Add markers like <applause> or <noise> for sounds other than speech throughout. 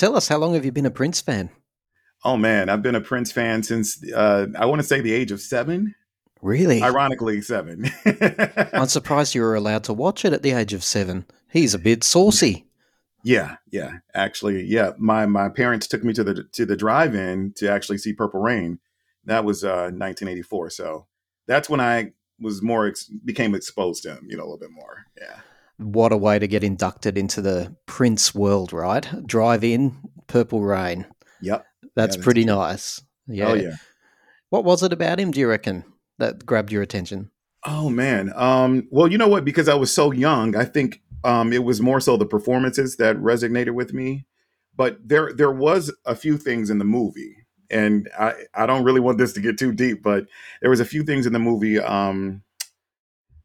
tell us how long have you been a Prince fan? Oh man, I've been a Prince fan since uh, I want to say the age of seven. Really? Ironically, seven. I'm <laughs> surprised you were allowed to watch it at the age of seven. He's a bit saucy. Yeah, yeah. Actually, yeah. My my parents took me to the to the drive-in to actually see Purple Rain. That was uh, 1984. So that's when I was more ex- became exposed to him. You know, a little bit more. Yeah. What a way to get inducted into the Prince world, right? Drive in, Purple Rain. Yep. That's Yeah, pretty nice. Yeah. Oh yeah. What was it about him, do you reckon, that grabbed your attention? Oh man. Um, well, you know what? Because I was so young, I think um, it was more so the performances that resonated with me. But there there was a few things in the movie, and I I don't really want this to get too deep, but there was a few things in the movie um,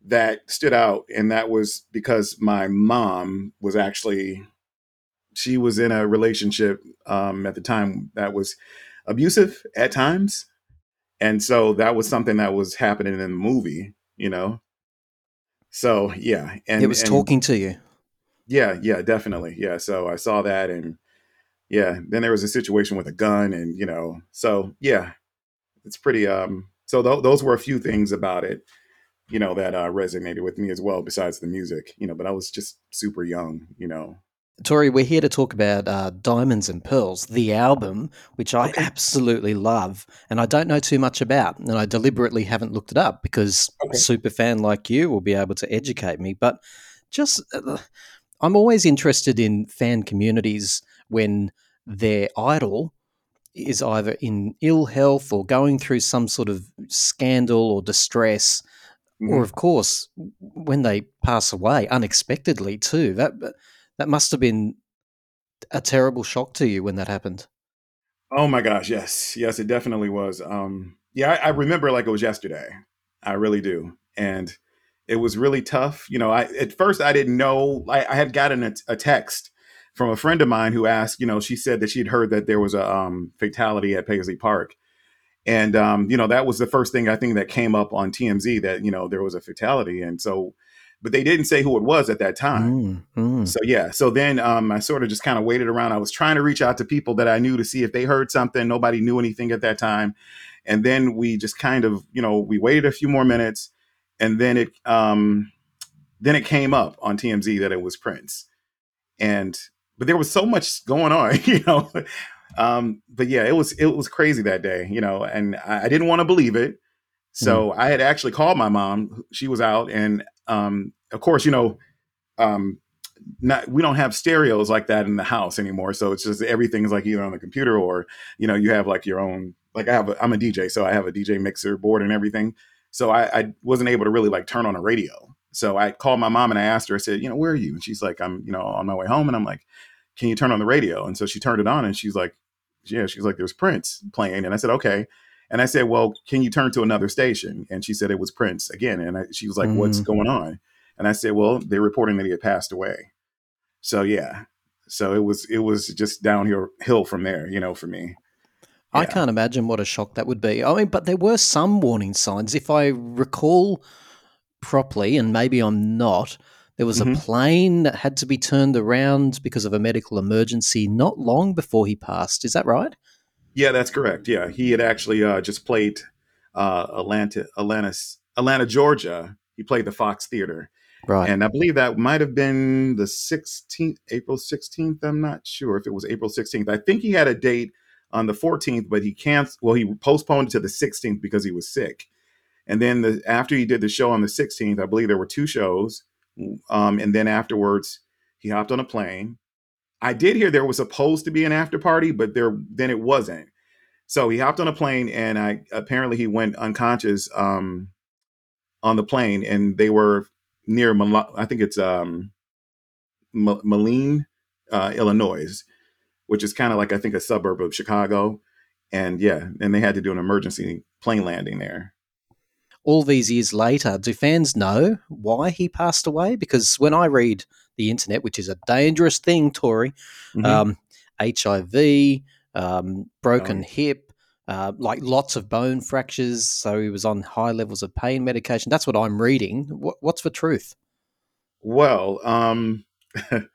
that stood out, and that was because my mom was actually she was in a relationship um, at the time that was abusive at times, and so that was something that was happening in the movie, you know. So yeah, and it was and- talking to you. yeah, yeah, definitely. Yeah. So I saw that and yeah, then there was a situation with a gun and, you know, so yeah, it's pretty, um, so th- those were a few things about it, you know, that uh, resonated with me as well, besides the music, you know, but I was just super young, you know. Tori, we're here to talk about uh, Diamonds and Pearls, the album, which I Okay. absolutely love, and I don't know too much about, and I deliberately haven't looked it up because Okay. a super fan like you will be able to educate me. But just, uh, I'm always interested in fan communities when their idol is either in ill health or going through some sort of scandal or distress, or Mhm. of course when they pass away unexpectedly too. That that must have been a terrible shock to you when that happened. Oh my gosh, yes, yes, it definitely was. Um, yeah, I, I remember like it was yesterday. I really do, and it was really tough. You know, I at first I didn't know. I, I had gotten a, a text from a friend of mine who asked. You know, she said that she'd heard that there was a um, fatality at Paisley Park, and um, you know that was the first thing I think that came up on TMZ that you know there was a fatality, and so, but they didn't say who it was at that time. Mm, mm. So yeah, so then um, I sort of just kind of waited around. I was trying to reach out to people that I knew to see if they heard something. Nobody knew anything at that time, and then we just kind of, you know, we waited a few more minutes, and then it, um, then it came up on TMZ that it was Prince, and but there was so much going on, <laughs> you know. Um, but yeah, it was it was crazy that day, you know, and I, I didn't want to believe it. So I had actually called my mom. She was out, and um, of course, you know, um, not we don't have stereos like that in the house anymore. So it's just everything's like either on the computer or you know you have like your own. Like I have, a, I'm a DJ, so I have a DJ mixer board and everything. So I, I wasn't able to really like turn on a radio. So I called my mom and I asked her. I said, you know, where are you? And she's like, I'm, you know, on my way home. And I'm like, can you turn on the radio? And so she turned it on, and she's like, yeah, she's like, there's Prince playing. And I said, okay. And I said, well, can you turn to another station? And she said it was Prince again. And I, she was like, what's Mm. going on? And I said, well, they're reporting that he had passed away. So yeah, so it was it was just downhill hill from there, you know, for me. I can't imagine what a shock that would be. I mean, but there were some warning signs. If I recall properly, and maybe I'm not, there was Mhm. a plane that had to be turned around because of a medical emergency not long before he passed. Is that right? Yeah, that's correct. Yeah, he had actually uh, just played uh, Atlanta, Atlanta, Atlanta, Georgia. He played the Fox Theater, Right. and I believe that might have been the 16th, April 16th. I'm not sure if it was April 16th. I think he had a date on the 14th, but he canceled. Well, he postponed it to the 16th because he was sick. And then the, after he did the show on the 16th, I believe there were two shows. Um, and then afterwards, he hopped on a plane. I did hear there was supposed to be an after party, but there then it wasn't. So he hopped on a plane, and I apparently he went unconscious um, on the plane, and they were near Mal- I think it's um, M- Moline, uh, Illinois, which is kind of like I think a suburb of Chicago. And yeah, and they had to do an emergency plane landing there. All these years later, do fans know why he passed away? Because when I read the internet, which is a dangerous thing, Tory, Mhm. um, HIV, um, broken Oh. hip, uh, like lots of bone fractures. So he was on high levels of pain medication. That's what I'm reading. What, what's the truth? Well, um, <laughs>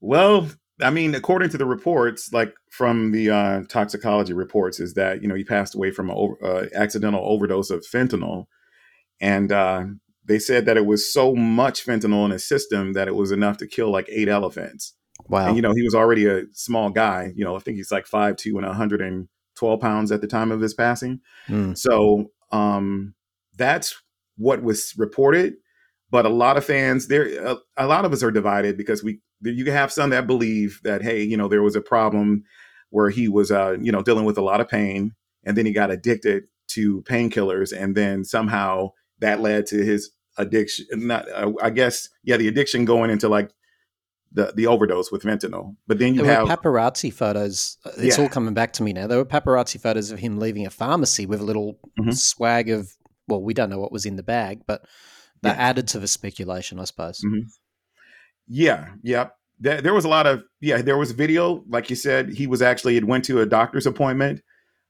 well, I mean, according to the reports, like from the uh, toxicology reports, is that you know he passed away from an uh, accidental overdose of fentanyl, and uh, they said that it was so much fentanyl in his system that it was enough to kill like eight elephants. Wow. And you know he was already a small guy. You know, I think he's like five two and 112 pounds at the time of his passing. Mm. So um, that's what was reported. But a lot of fans, there, a, a lot of us are divided because we you have some that believe that hey, you know, there was a problem where he was, uh, you know, dealing with a lot of pain, and then he got addicted to painkillers, and then somehow that led to his addiction. Not, uh, I guess, yeah, the addiction going into like the the overdose with fentanyl. But then you there have were paparazzi photos. uh, It's Yeah. all coming back to me now. There were paparazzi photos of him leaving a pharmacy with a little Mhm. swag of. Well, we don't know what was in the bag, but that Yeah. added to the speculation, I suppose. Mhm. Yeah, yep. There, there was a lot of yeah. There was video, like you said. He was actually had went to a doctor's appointment,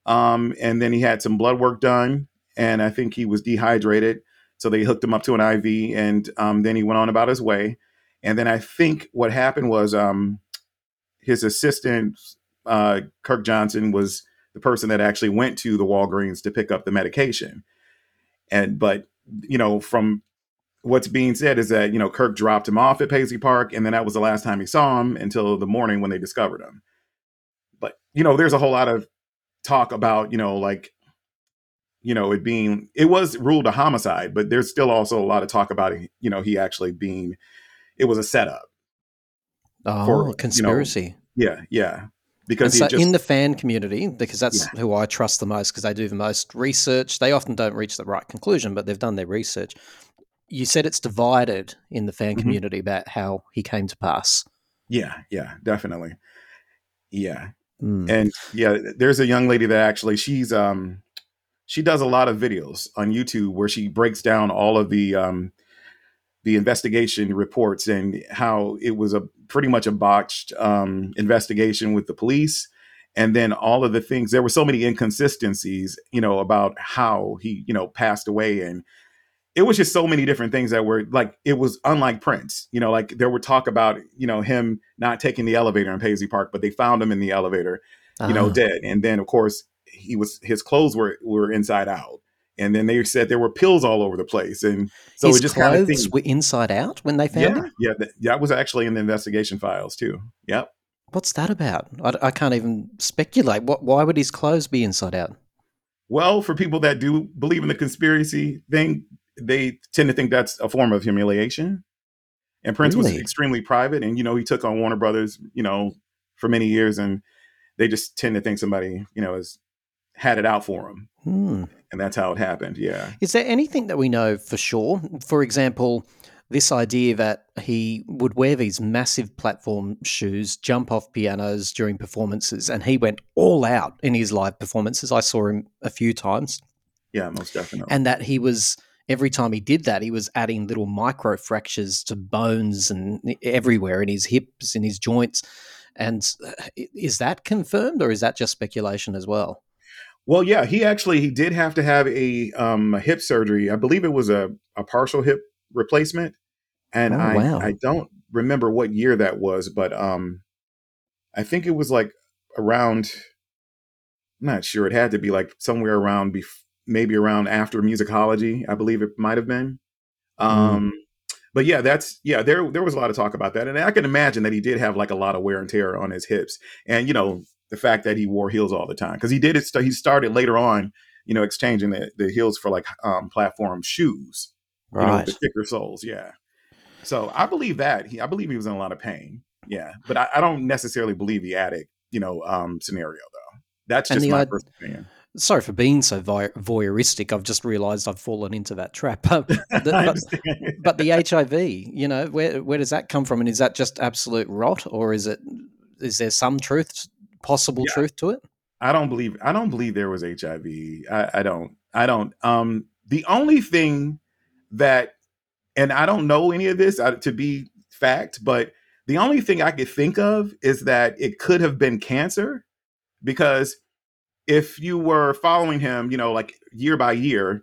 um, and then he had some blood work done, and I think he was dehydrated, so they hooked him up to an IV, and um, then he went on about his way. And then I think what happened was um, his assistant uh, Kirk Johnson was the person that actually went to the Walgreens to pick up the medication, and but you know from what's being said is that you know Kirk dropped him off at Paisley Park, and then that was the last time he saw him until the morning when they discovered him. But you know, there's a whole lot of talk about you know like you know it being it was ruled a homicide, but there's still also a lot of talk about it, you know he actually being it was a setup. Oh, For, you know, conspiracy. Yeah, yeah, because he so, just in the fan community, because that's who I trust the most, because they do the most research. They often don't reach the right conclusion, but they've done their research. You said it's divided in the fan Mhm. community about how he came to pass. yeah, yeah, definitely, yeah. Mm. and yeah there's a young lady that actually she's um she does a lot of videos on youtube where she breaks down all of the um the investigation reports and how it was a pretty much a botched um investigation with the police and then all of the things there were so many inconsistencies you know about how he you know passed away and it was just so many different things that were like it was unlike Prince. You know, like there were talk about you know him not taking the elevator in Paisley Park, but they found him in the elevator, you know, Ah. dead. And then of course he was his clothes were were inside out, and then they said there were pills all over the place, and so His it just kind of clothes things. were inside out when they found Yeah, him. yeah, that, that was actually in the investigation files too. Yep. What's that about? I, I can't even speculate. What? Why would his clothes be inside out? Well, for people that do believe in the conspiracy thing, they tend to think that's a form of humiliation. And Prince was extremely private, and you know he took on Warner Brothers, you know, for many years, and they just tend to think somebody, you know, has had it out for him, Hmm. and that's how it happened. Yeah, Is there anything that we know for sure? For example, this idea that he would wear these massive platform shoes, jump off pianos during performances, and he went all out in his live performances. I saw him a few times, yeah, most definitely. and that he was every time he did that, he was adding little micro fractures to bones and everywhere in his hips, in his joints. And uh, is that confirmed, or is that just speculation as well? Well, yeah, he actually he did have to have a um a hip surgery. I believe it was a, a partial hip replacement. And Oh, I wow. I don't remember what year that was, but um I think it was like around I'm not sure. It had to be like somewhere around bef- maybe around after musicology, I believe it might have been. Um but yeah, that's yeah, there there was a lot of talk about that. And I can imagine that he did have like a lot of wear and tear on his hips. And you know, the fact that he wore heels all the time. Because he did it st- he started later on you know exchanging the, the heels for like um platform shoes you know, the thicker soles yeah. So i believe that he i believe he was in a lot of pain yeah. But i, I don't necessarily believe the attic you know um scenario though. That's just my personal opinion Sorry for being so voyeuristic. I've just realised I've fallen into that trap. <laughs> <laughs> But, the- but, but the HIV, you know, where where does that come from? And is that just absolute rot, or is it? Is there some truth, possible Yeah. truth to it? I don't believe I don't believe there was HIV. I, I don't. I don't. Um, the only thing that, and I don't know any of this uh, to be fact, but the only thing I could think of is that it could have been cancer, because if you were following him, you know, like year by year,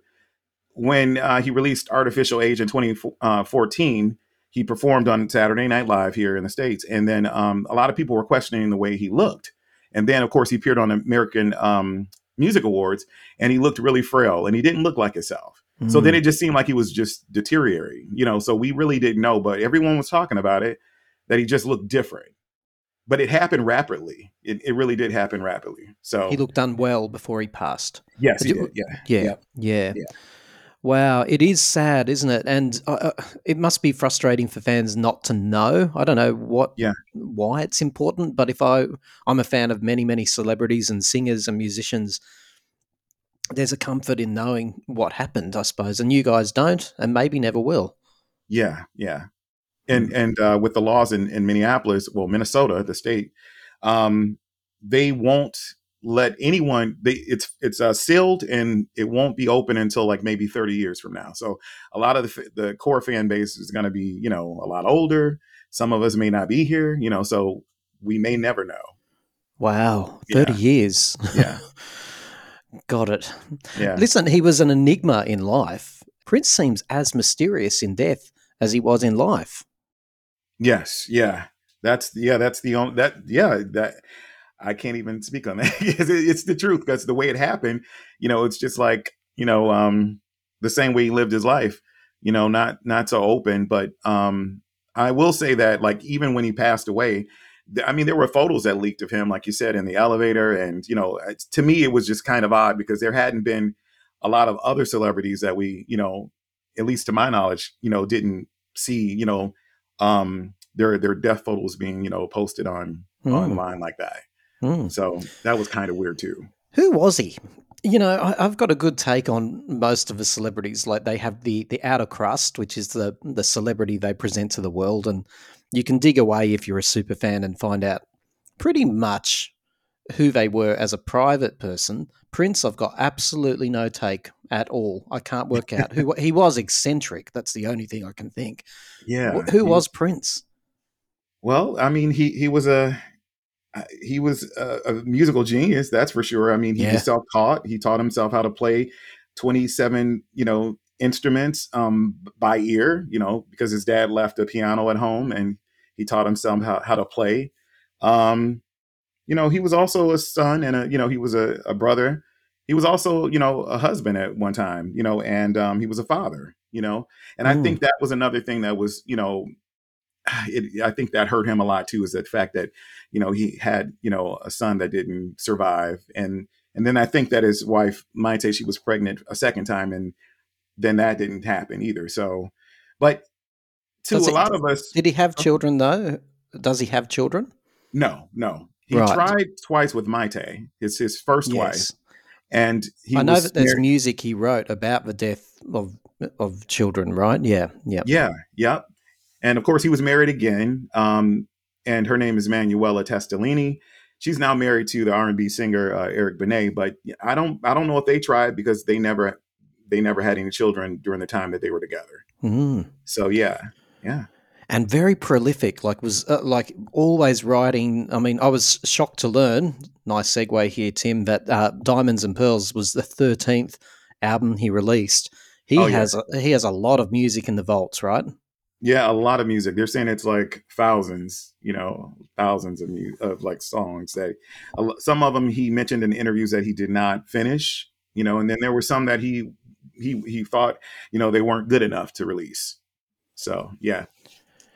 when uh, he released Art Official Age in 2014, he performed on Saturday Night Live here in the states, and then um, a lot of people were questioning the way he looked. And then, of course, he appeared on American um, Music Awards, and he looked really frail, and he didn't look like himself. Mm. So then mm. it just seemed like he was just deteriorating, you know. So we really didn't know, but everyone was talking about it that he just looked different. But it happened rapidly. It, it really did happen rapidly. So he looked unwell before he passed. Yes, he did. Yeah. Yeah. yeah. yeah. yeah. Wow, it is sad, isn't it? And uh, uh, it must be frustrating for fans not to know. I don't know what, yeah, why it's important, but if I, I'm a fan of many, many celebrities and singers and musicians, there's a comfort in knowing what happened, I suppose, and you guys don't, and maybe never will. Yeah, yeah, and mm. and uh, with the laws in, in Minneapolis, well, Minnesota, the state, um, they won't let anyone they it's it's uh, sealed and it won't be open until like maybe 30 years from now. So a lot of the, the core fan base is going to be you know a lot older. Some of us may not be here you know so we may never know. Wow 30 yeah. years. Yeah. <laughs> Got it. Yeah. Listen he was an enigma in life. Prince seems as mysterious in death as he was in life yes yeah that's yeah that's the only that yeah that I can't even speak on that. <laughs> it's the truth That's the way it happened, you know, it's just like you know um, the same way he lived his life. You know, not not so open, but um, I will say that like even when he passed away, I mean, there were photos that leaked of him, like you said, in the elevator, and you know, to me, it was just kind of odd because there hadn't been a lot of other celebrities that we, you know, at least to my knowledge, you know, didn't see, you know, um, their their death photos being, you know, posted on mm. online like that. Mm. So that was kind of weird too. Who was he? You know, I, have got a good take on most of the celebrities. Like they have the the outer crust, which is the the celebrity they present to the world, and you can dig away if you're a super fan and find out pretty much who they were as a private person. Prince, I've got absolutely no take at all. I can't work out who <laughs> he was. Eccentric. That's the only thing I can think. Yeah. Who was Prince? Well, I mean, he he was a he was a, a, musical genius, that's for sure. I mean, he yeah. self-taught. He taught himself how to play 27, you know, instruments um, by ear, you know, because his dad left a piano at home and he taught himself how, how to play. Um, you know, he was also a son and a, you know, he was a, a brother. He was also, you know, a husband at one time, you know, and um, he was a father, you know, and mm. I think that was another thing that was, you know, <sighs> it, I think that hurt him a lot too. Is the fact that you know he had you know a son that didn't survive, and and then I think that his wife Mayte she was pregnant a second time, and then that didn't happen either. So, but to Does a lot of us, did he have children though? Does he have children? No, no. He right. tried twice with Mayte. his his first yes. wife, and I know that there's married. music he wrote about the death of of children, right? Yeah, yeah, yeah, yeah. And of course, he was married again, um, and her name is Manuela Testolini. She's now married to the R&B singer uh, Eric Benet. But I don't, I don't know if they tried because they never, they never had any children during the time that they were together. Mm. So yeah, yeah and very prolific. Like was uh, like always writing. I mean, I was shocked to learn. Nice segue here, Tim. That uh, Diamonds and Pearls was the thirteenth album he released. He oh, has yeah. a, he has a lot of music in the vaults, right? Yeah, a lot of music. They're saying it's like thousands, you know, thousands of mu- of like songs that some of them he mentioned in interviews that he did not finish, you know, and then there were some that he he he thought, you know, they weren't good enough to release. So, yeah.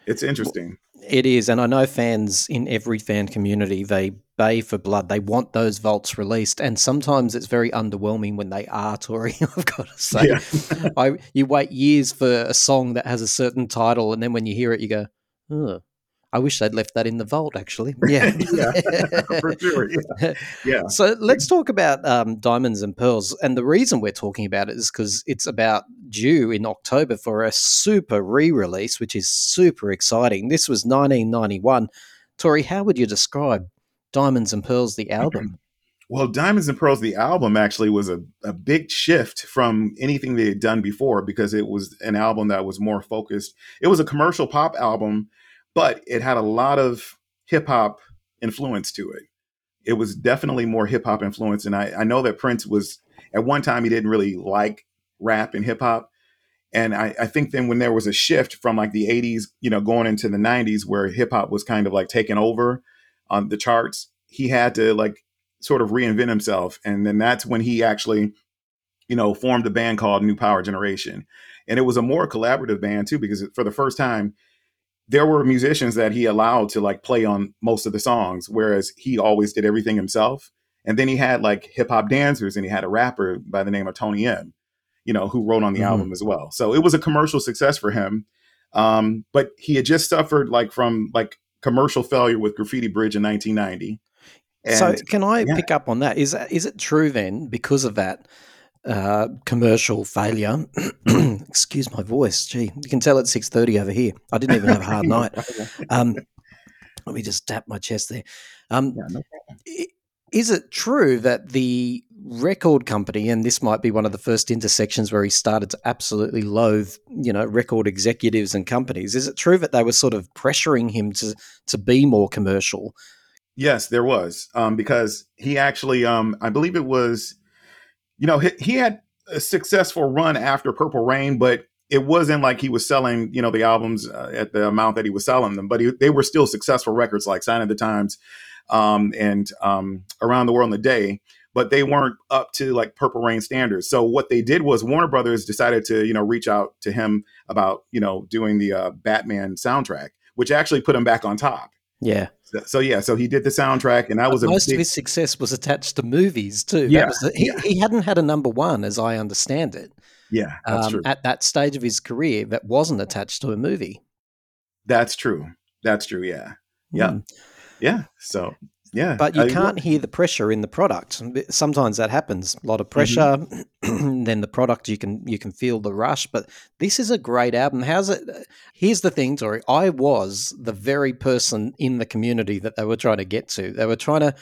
It's interesting. It is, and I know fans in every fan community they bay for blood. They want those vaults released, and sometimes it's very underwhelming when they are. Tory, <laughs> I've got to say, yeah. I you wait years for a song that has a certain title, and then when you hear it, you go, "Oh, I wish they'd left that in the vault, actually. <laughs> Yeah. yeah, <laughs> <laughs> for sure. Yeah. yeah. So let's talk about um, Diamonds and Pearls. And the reason we're talking about it is because it's about due in October for a super re release, which is super exciting. This was 1991. Tori, how would you describe Diamonds and Pearls, the album? <clears throat> Well, Diamonds and Pearls, the album actually was a, a big shift from anything they had done before because it was an album that was more focused. It was a commercial pop album but it had a lot of hip hop influence to it. It was definitely more hip hop influence. And I, I know that Prince was at one time he didn't really like rap and hip hop. And I, I think then when there was a shift from like the 80s, you know, going into the 90s where hip hop was kind of like taking over on the charts, he had to like sort of reinvent himself. And then that's when he actually, you know, formed a band called New Power Generation. And it was a more collaborative band too, because for the first time, there were musicians that he allowed to like play on most of the songs, whereas he always did everything himself. And then he had like hip hop dancers and he had a rapper by the name of Tony M, you know, who wrote on the mm-hmm. album as well. So it was a commercial success for him. Um, but he had just suffered like from like commercial failure with Graffiti Bridge in 1990. And, so can I yeah. pick up on that? Is is it true then because of that uh, commercial failure. <clears throat> Excuse my voice. Gee, you can tell it's six thirty over here. I didn't even have a hard <laughs> night. Um, let me just tap my chest there. Um, no is it true that the record company, and this might be one of the first intersections where he started to absolutely loathe, you know, record executives and companies? Is it true that they were sort of pressuring him to to be more commercial? Yes, there was, um, because he actually, um, I believe it was you know, he, he had a successful run after Purple Rain, but it wasn't like he was selling, you know, the albums uh, at the amount that he was selling them, but he, they were still successful records like Sign of the Times um, and um, Around the World in a Day, but they weren't up to like Purple Rain standards. So what they did was Warner Brothers decided to, you know, reach out to him about, you know, doing the uh, Batman soundtrack, which actually put him back on top. Yeah. So, so, yeah, so he did the soundtrack, and that was most big... of his success was attached to movies too. Yeah, the, he, yeah. he hadn't had a number one, as I understand it. Yeah, that's um, true. At that stage of his career, that wasn't attached to a movie. That's true. That's true. Yeah. Yeah. Mm. Yeah. So yeah. But you can't hear the pressure in the product. Sometimes that happens. A lot of pressure, mm-hmm. <clears throat> then the product you can you can feel the rush. But this is a great album. How's it? Here's the thing, Tori. I was the very person in the community that they were trying to get to. They were trying to,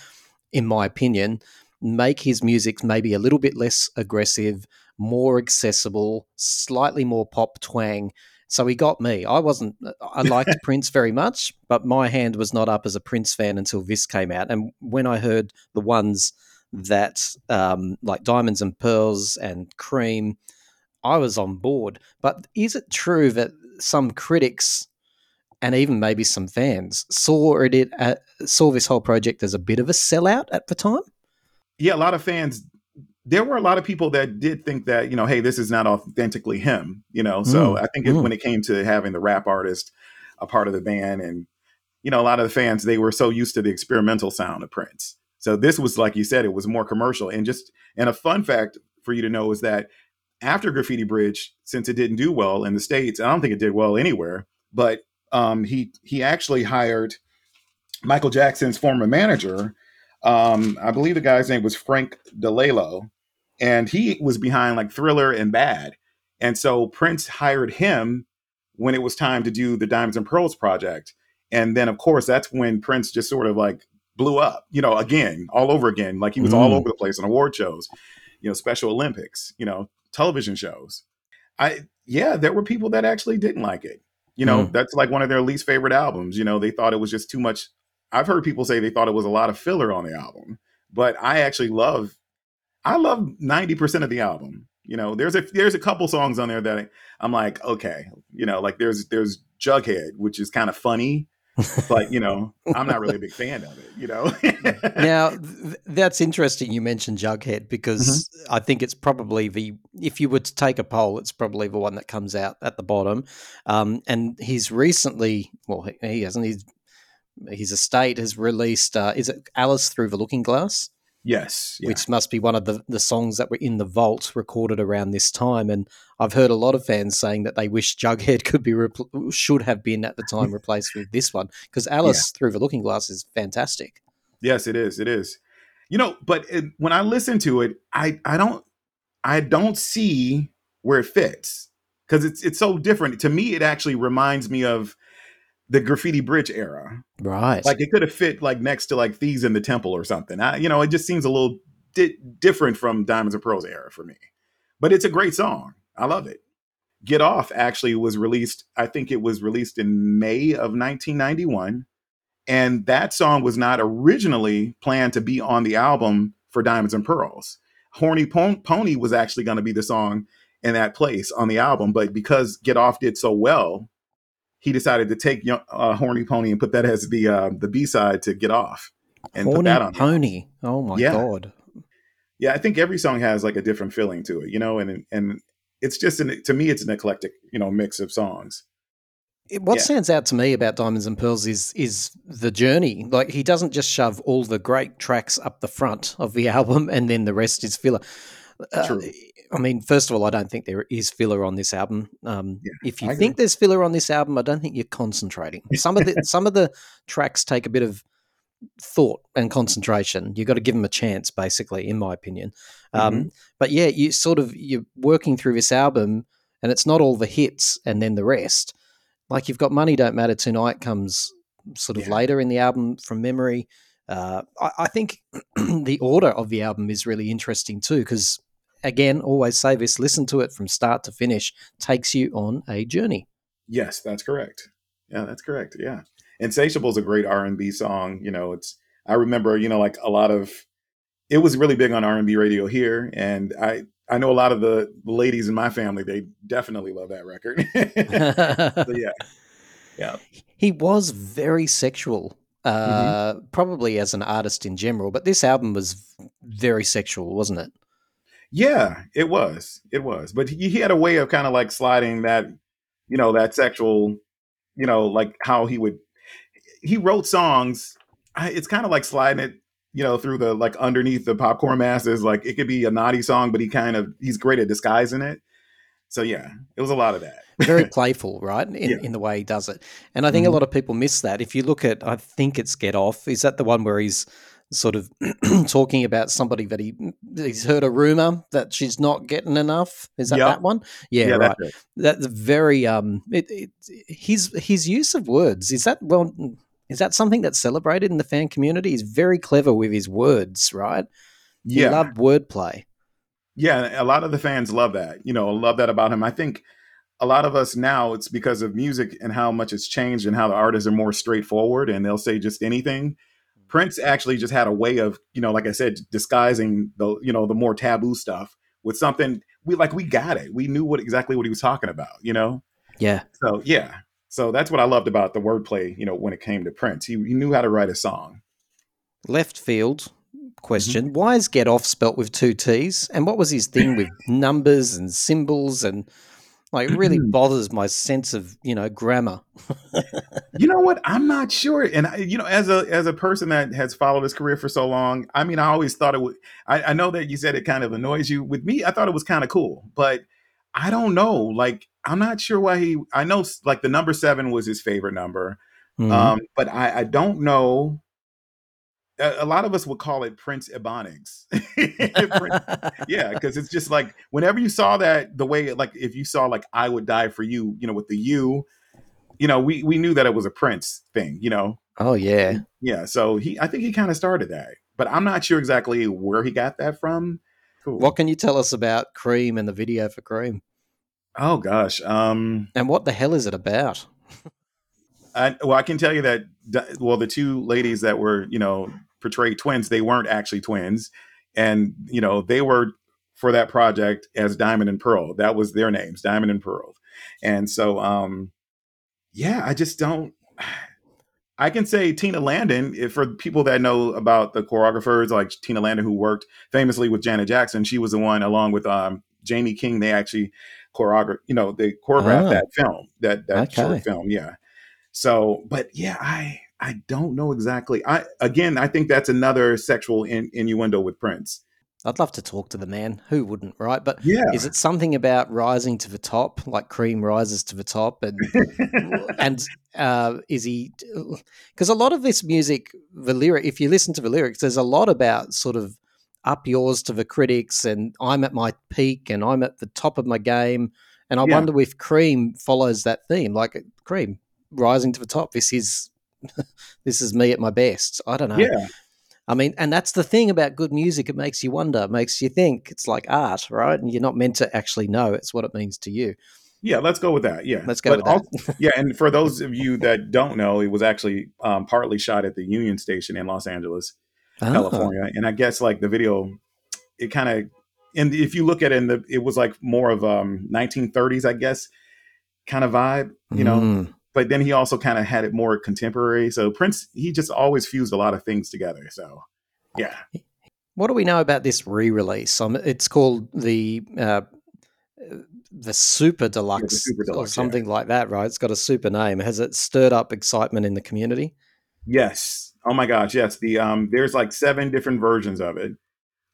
in my opinion, make his music maybe a little bit less aggressive, more accessible, slightly more pop twang so he got me. I wasn't, I liked <laughs> Prince very much, but my hand was not up as a Prince fan until this came out. And when I heard the ones that, um, like Diamonds and Pearls and Cream, I was on board. But is it true that some critics and even maybe some fans saw it, uh, saw this whole project as a bit of a sellout at the time? Yeah, a lot of fans there were a lot of people that did think that, you know, hey, this is not authentically him, you know. So mm. I think mm. when it came to having the rap artist a part of the band and, you know, a lot of the fans, they were so used to the experimental sound of Prince. So this was, like you said, it was more commercial. And just, and a fun fact for you to know is that after Graffiti Bridge, since it didn't do well in the States, I don't think it did well anywhere, but um, he, he actually hired Michael Jackson's former manager. Um, I believe the guy's name was Frank DiLeo and he was behind like Thriller and Bad. And so Prince hired him when it was time to do the Diamonds and Pearls project. And then, of course, that's when Prince just sort of like blew up, you know, again, all over again. Like he was mm. all over the place on award shows, you know, Special Olympics, you know, television shows. I, yeah, there were people that actually didn't like it. You know, mm. that's like one of their least favorite albums. You know, they thought it was just too much. I've heard people say they thought it was a lot of filler on the album, but I actually love I love 90% of the album. You know, there's a there's a couple songs on there that I'm like, okay, you know, like there's there's Jughead, which is kind of funny, <laughs> but you know, I'm not really a big fan of it. You know. <laughs> now th- that's interesting. You mentioned Jughead because mm-hmm. I think it's probably the if you were to take a poll, it's probably the one that comes out at the bottom. Um, and he's recently, well, he, he hasn't. He's his estate has released. Uh, is it Alice Through the Looking Glass? Yes. Yeah. Which must be one of the, the songs that were in the vault recorded around this time. And I've heard a lot of fans saying that they wish Jughead <laughs> could be, repl- should have been at the time <laughs> replaced with this one because Alice yeah. Through the Looking Glass is fantastic. Yes, it is. It is. You know, but it, when I listen to it, I, I don't, I don't see where it fits because it's, it's so different. To me, it actually reminds me of the graffiti bridge era. Right. Like it could have fit like next to like Thieves in the Temple or something. I, you know, it just seems a little di- different from Diamonds and Pearls era for me. But it's a great song. I love it. Get Off actually was released, I think it was released in May of 1991. And that song was not originally planned to be on the album for Diamonds and Pearls. Horny Pony was actually going to be the song in that place on the album. But because Get Off did so well, he decided to take young, uh, Horny Pony and put that as the uh, the B side to Get Off and Horny put that on. Pony. Oh my Yeah. god. Yeah, I think every song has like a different feeling to it, you know, and and it's just an to me it's an eclectic, you know, mix of songs. It- What Yeah. stands out to me about Diamonds and Pearls is is the journey. Like he doesn't just shove all the great tracks up the front of the <laughs> album and then the rest is filler. Uh, True. I mean, first of all, I don't think there is filler on this album. Um, Yeah, if you think there's filler on this album, I don't think you're concentrating. <laughs> Some of the some of the tracks take a bit of thought and concentration. You've got to give them a chance, basically, in my opinion. Um, Mm-hmm. But yeah, you sort of you're working through this album, and it's not all the hits and then the rest. Like you've got "Money Don't Matter Tonight" comes sort of Yeah. later in the album from memory. Uh, I, I think <clears throat> the order of the album is really interesting too, because again, always say this: listen to it from start to finish, takes you on a journey. Yes, that's correct. Yeah, that's correct. Yeah. Insatiable is a great R&B song, you know, it's I remember, you know, like a lot of it was really big on R&B radio here and I I know a lot of the ladies in my family, they definitely love that record. <laughs> so yeah. Yeah. he was very sexual, uh, probably as an artist in general, but this album was very sexual, wasn't it? Yeah, it was. It was. But he, he had a way of kind of like sliding that, you know, that sexual, you know, like how he would he wrote songs. I, it's kind of like sliding it, you know, through the like underneath the popcorn masses. Like it could be a naughty song, but he kind of he's great at disguising it. So yeah, it was a lot of that. very <laughs> playful, right? In, Yeah. in the way he does it. And I think a Mhm. lot of people miss that. If you look at, I think it's Get Off, is that the one where he's sort of <clears throat> talking about somebody that he he's heard a rumor that she's not getting enough? Is that Yeah. that one? Yeah, right. that's. That's very um it, it his his use of words is that well is that something that's celebrated in the fan community? He's very clever with his words, right? He Yeah, loved wordplay. yeah. A lot of the fans love that. You know, love that about him. I think a lot of us now it's because of music and how much it's changed and how the artists are more straightforward and they'll say just anything. Prince actually just had a way of, you know, like I said, disguising the, you know, the more taboo stuff with something we like we got it. We knew what exactly what he was talking about, you know? Yeah. So yeah. So that's what I loved about the wordplay, you know, when it came to Prince. He, he knew how to write a song. Left field Mm-hmm. question. Why is get off spelt with two T's? And what was his thing with numbers and symbols and like it really bothers my sense of, you know, grammar. You know what? I'm not sure. And I, you know, as a as a person that has followed his career for so long, I mean, I always thought it would. I, I know that you said it kind of annoys you. With me, I thought it was kind of cool, but I don't know. Like, I'm not sure why he. I know, like, the number seven was his favorite number, Mhm. um, but I, I don't know. A, a lot of us would call it Prince Ebonics. <laughs> Prince- <laughs> yeah, because it's just like whenever you saw that, the way like if you saw like I would die for you, you know, with the U, you know, we we knew that it was a Prince thing, you know. oh yeah. Yeah, so he I think he kind of started that, but I'm not sure exactly where he got that from. Cool. What can you tell us about Cream and the video for Cream? oh gosh, um, And what the hell is it about? <laughs> I, well, I can tell you that well, the two ladies that were you know portrayed twins, they weren't actually twins, and you know they were for that project as Diamond and Pearl. That was their names, Diamond and Pearl, and so um, yeah, I just don't. <sighs> I can say Tina Landon, if for people that know about the choreographers, like Tina Landon, who worked famously with Janet Jackson, she was the one along with um, Jamie King. They actually choreographed, you know, they choreographed Ah. that film, that that Okay. short film. Yeah. So, but yeah, I I don't know exactly. I again, I think that's another sexual in, innuendo with Prince. I'd love to talk to the man. Who wouldn't, right? But Yeah. is it something about rising to the top, like Cream rises to the top, and <laughs> and uh, is he? Because a lot of this music, the lyric, if you listen to the lyrics, there's a lot about sort of up yours to the critics, and I'm at my peak, and I'm at the top of my game, and I Yeah. wonder if Cream follows that theme, like Cream rising to the top. This is <laughs> this is me at my best. I don't know. yeah. I mean, and that's the thing about good music. It makes you wonder, makes you think. It's like art, right? And you're not meant to actually know. It's what it means to you. Yeah, let's go with that. Yeah, Let's go But with that. yeah, and for those of you that don't know, it was actually um, partly shot at the Union Station in Los Angeles, Ah, California. And I guess like the video, it kind of and if you look at it in the it was like more of um 1930s i guess kind of vibe you know Mm. But then he also kind of had it more contemporary so prince he just always fused a lot of things together so yeah What do we know about this re-release? Um, it's called the uh, the Super Deluxe, Super or Deluxe, yeah. something like that, right? It's got a super name. Has it stirred up excitement in the community? yes oh my gosh yes the um there's like seven different versions of it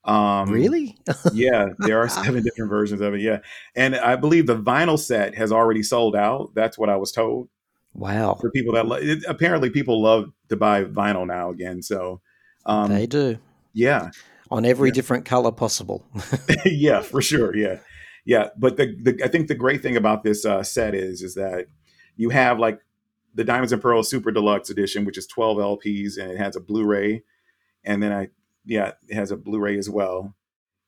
um really? yeah there are <laughs> seven different versions of it yeah and i believe the vinyl set has already sold out that's what i was told wow, for people that lo- it, apparently people love to buy vinyl now again so um they do yeah on every Yeah. different color possible. <laughs> <laughs> yeah, for sure. Yeah, yeah. But the, the I think the great thing about this uh, set is is that you have like the Diamonds and Pearls Super Deluxe Edition, which is 12 LPs, and it has a Blu-ray, and then I yeah, it has a Blu-ray as well.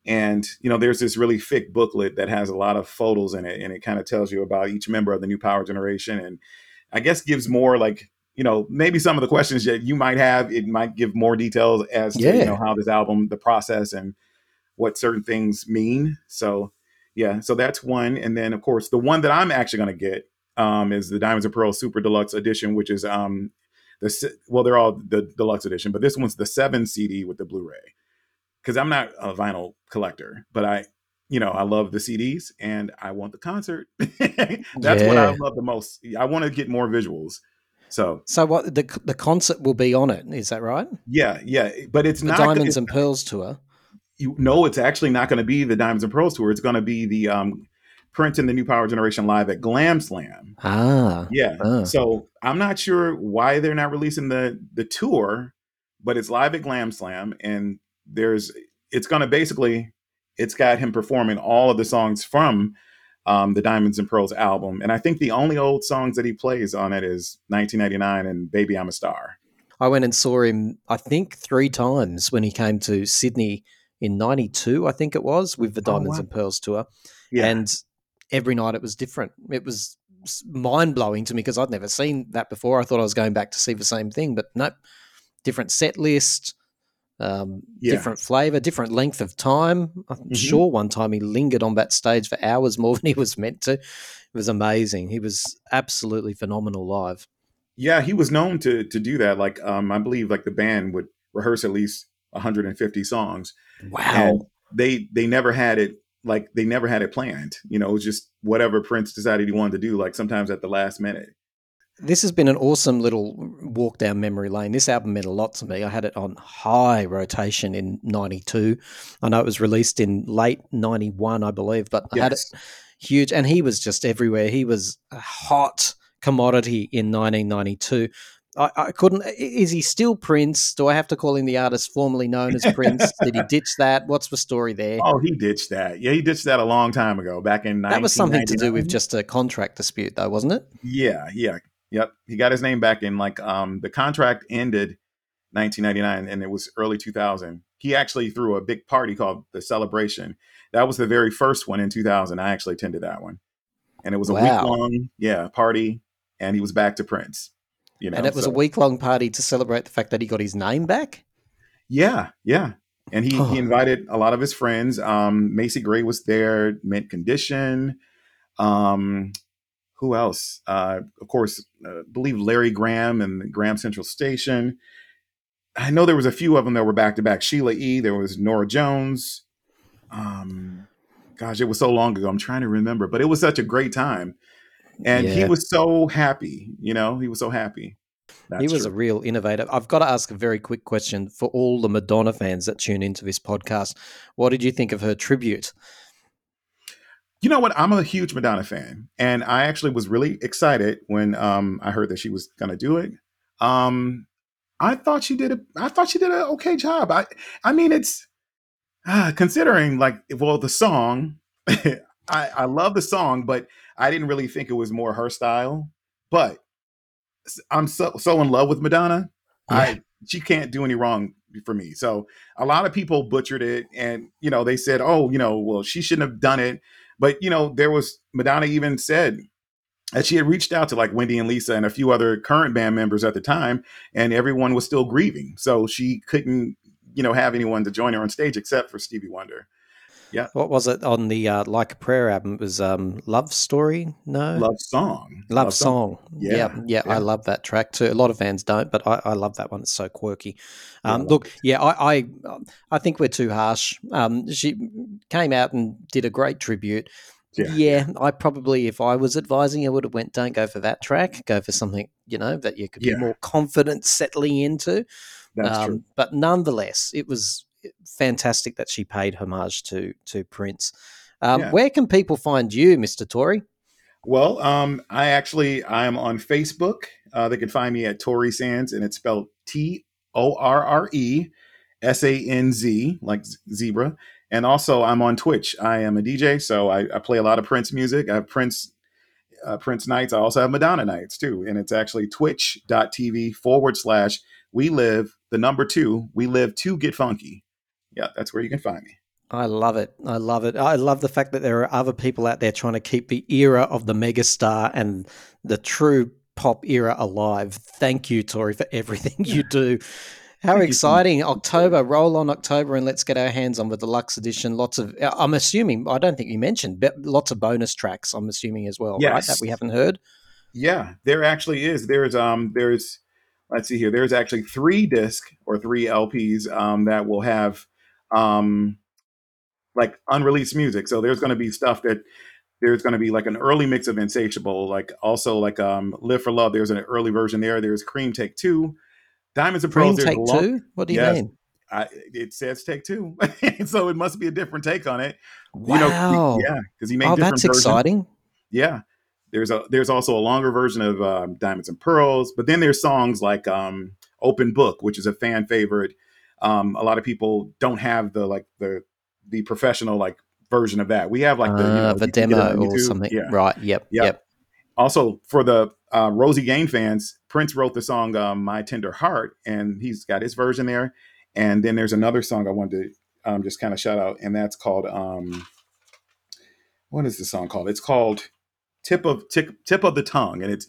And you know, there's this really thick booklet that has a lot of photos in it, and it kind of tells you about each member of the New Power Generation, and I guess gives more like you know maybe some of the questions that you might have. It might give more details as to you Yeah. know how this album, the process, and what certain things mean. So yeah, so that's one, and then of course the one that I'm actually going to get um, is the Diamonds and Pearls Super Deluxe Edition, which is um, the well they're all the deluxe edition, but this one's the seven CD with the Blu-ray. Because I'm not a vinyl collector, but I, you know, I love the CDs and I want the concert. <laughs> that's what I love the most. I want to get more visuals. So So what the the concert will be on it? Is that right? yeah, yeah, but it's The not Diamonds it's- and Pearls tour. you know it's actually not going to be the Diamonds and Pearls tour. It's going to be the um, Prince and the New Power Generation live at Glam Slam. Ah, Yeah. Ah. So I'm not sure why they're not releasing the the tour, but it's live at Glam Slam, and there's it's going to basically it's got him performing all of the songs from um, the Diamonds and Pearls album, and I think the only old songs that he plays on it is 1999 and Baby I'm a Star. I went and saw him. I think three times when he came to Sydney in '92. I think it was with the Oh, Diamonds wow. and Pearls tour. Yeah. and every night it was different. It was mind blowing to me because I'd never seen that before. I thought I was going back to see the same thing, but nope, different set list, um, Yeah. different flavor, different length of time. I'm Mhm. sure one time he lingered on that stage for hours more <laughs> than he was meant to. It was amazing. He was absolutely phenomenal live. Yeah, he was known to to do that. Like, um, I believe like the band would rehearse at least 150 songs, Wow. they they never had it like they never had it planned. You know, it was just whatever Prince decided he wanted to do. Like sometimes at the last minute. This has been an awesome little walk down memory lane. This album meant a lot to me. I had it on high rotation in 92. I know it was released in late 91, I believe, but I had it huge. And he was just everywhere. He was a hot commodity in 1992. I, I couldn't. Is he still Prince? Do I have to call him the artist formerly known as Prince? <laughs> Did he ditch that? What's the story there? Oh, he ditched that. Yeah, he ditched that a long time ago, back in that was something to do with just a contract dispute, though, wasn't it? Yeah, yeah, yep. He got his name back in like um the contract ended 1999 and it was early 2000. He actually threw a big party called the Celebration. That was the very first one in 2000. I actually attended that one, and it was a Wow. week long, yeah, party, and he was back to Prince. You know, and it was so- a week long party to celebrate the fact that he got his name back. Yeah, yeah. And he, Oh. he invited a lot of his friends. Um, Macy Gray was there, Mint Condition. Um, who else? Uh, of course, uh, believe Larry Graham and Graham Central Station. I know there was a few of them that were back to back. Sheila E. There was Norah Jones. Um, gosh, it was so long ago. I'm trying to remember, but it was such a great time, and he was so happy. You know, he was so happy. That's he was true. a real innovator. I've got to ask a very quick question for all the Madonna fans that tune into this podcast. What did you think of her tribute? You know what? I'm a huge Madonna fan, and I actually was really excited when um, I heard that she was going to do it. Um, I thought she did a, I thought she did an okay job. I, I mean, it's ah, considering like well, the song. <laughs> I, I love the song, but I didn't really think it was more her style. But I'm so so in love with Madonna. I she can't do any wrong for me. So a lot of people butchered it, and you know they said, oh, you know, well she shouldn't have done it. But you know there was Madonna even said that she had reached out to like Wendy and Lisa and a few other current band members at the time, and everyone was still grieving. So she couldn't, you know, have anyone to join her on stage except for Stevie Wonder. Yeah. What was it on the uh, Like a Prayer album? It was um, Love Story? No. Love Song. Love, Song. Yeah, Yeah. yeah. I love that track too. A lot of fans don't, but I, I love that one. It's so quirky. Yeah, Um, love look, yeah, I, I I think we're too harsh. Um, she came out and did a great tribute. Yeah. Yeah, I probably, if I was advising, I would have went, don't go for that track. Go for something you know that you could Yeah. be more confident settling into. That's Um, true. But nonetheless, it was fantastic that she paid homage to to Prince. Um, Yeah. Where can people find you, Mister Tory? Well, um, I actually I'm on Facebook. Uh, they can find me at Torresanz, and it's spelled T O R R E S A N Z, like zebra. And also, I'm on Twitch. I am a DJ, so I, I play a lot of Prince music. I have Prince uh, Prince nights. I also have Madonna nights too, and it's actually Twitch.tv forward slash We Live the number two. We live to get funky. Yeah, that's where you can find me. I love it. I love it. I love the fact that there are other people out there trying to keep the era of the megastar and the true pop era alive. Thank you, Tori, for everything you do. How Thank so exciting. October, roll on October and let's get our hands on with the deluxe edition. Lots of, I'm assuming, I don't think you mentioned, but lots of bonus tracks, I'm assuming as well, right? That we haven't heard. Yeah, there actually is. There's um there's let's see here. There's actually three disc or three LPs um that will have um like unreleased music. So there's going to be stuff that there's going to be like an early mix of Insatiable, like also like um Live for Love. There's an early version there. There's Cream Take Two, Diamonds and Pearls. There's Take long- Two? What do you Yes. mean? I, it says Take Two, <laughs> so it must be a different take on it. Wow. You know, yeah, because he made oh, that's versions. exciting. Yeah. There's a there's also a longer version of um, Diamonds and Pearls, but then there's songs like um, Open Book, which is a fan favorite. Um, a lot of people don't have the like the the professional like version of that. We have like the, you Uh, know, the you can get it demo or something. Yeah. Right. Yep. Yep. Yep. Also for the uh, Rosie Gaines fans, Prince wrote the song um, "My Tender Heart," and he's got his version there. And then there's another song I wanted to um, just kind of shout out, and that's called um, what is the song called? It's called "Tip of Tip, Tip of the Tongue," and it's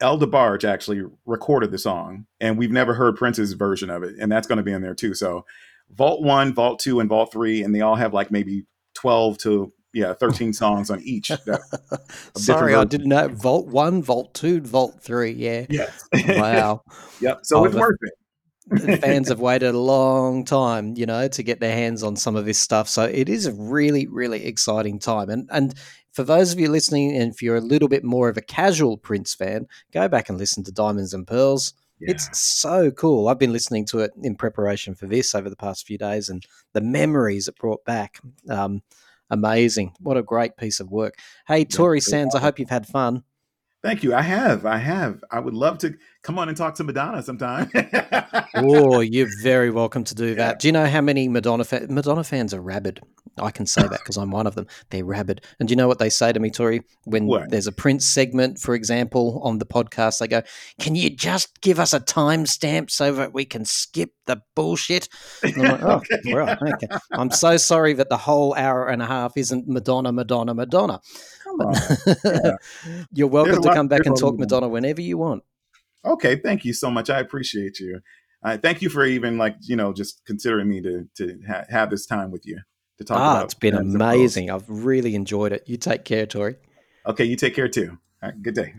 El DeBarge actually recorded the song, and we've never heard Prince's version of it, and that's going to be in there too. So, Vault One, Vault Two, and Vault Three, and they all have like maybe twelve to yeah thirteen <laughs> songs on each. That, <laughs> Sorry, I didn't know. Vault one, Vault two, Vault three. Yeah. yes. Wow. <laughs> yep. So Oh, it's worth it. The fans have waited a long time, you know, to get their hands on some of this stuff. So it is a really, really exciting time. And and for those of you listening, and if you're a little bit more of a casual Prince fan, go back and listen to Diamonds and Pearls. Yeah. It's so cool. I've been listening to it in preparation for this over the past few days, and the memories it brought back. Um, amazing. What a great piece of work. Hey, Tori was Sands, I hope you've had fun. Thank you. I have. I have. I would love to come on and talk to Madonna sometime. <laughs> oh, you're very welcome to do Yeah. that. Do you know how many Madonna fa- Madonna fans are rabid? I can say that because I'm one of them. They're rabid. And do you know what they say to me, Tori? When What? there's a Prince segment, for example, on the podcast, they go, "Can you just give us a timestamp so that we can skip the bullshit?" And I'm like, "Oh, <laughs> Okay. right, okay." I'm so sorry that the whole hour and a half isn't Madonna, Madonna, Madonna. On. <laughs> You're welcome to come back and talk Madonna whenever you want. Okay. Thank you so much. I appreciate you. Uh, thank you for even like you know just considering me to to ha- have this time with you to talk Ah, about. it's been Diamonds and Pearls. amazing. I've really enjoyed it. You take care, Tori. Okay. You take care too. All right, good day.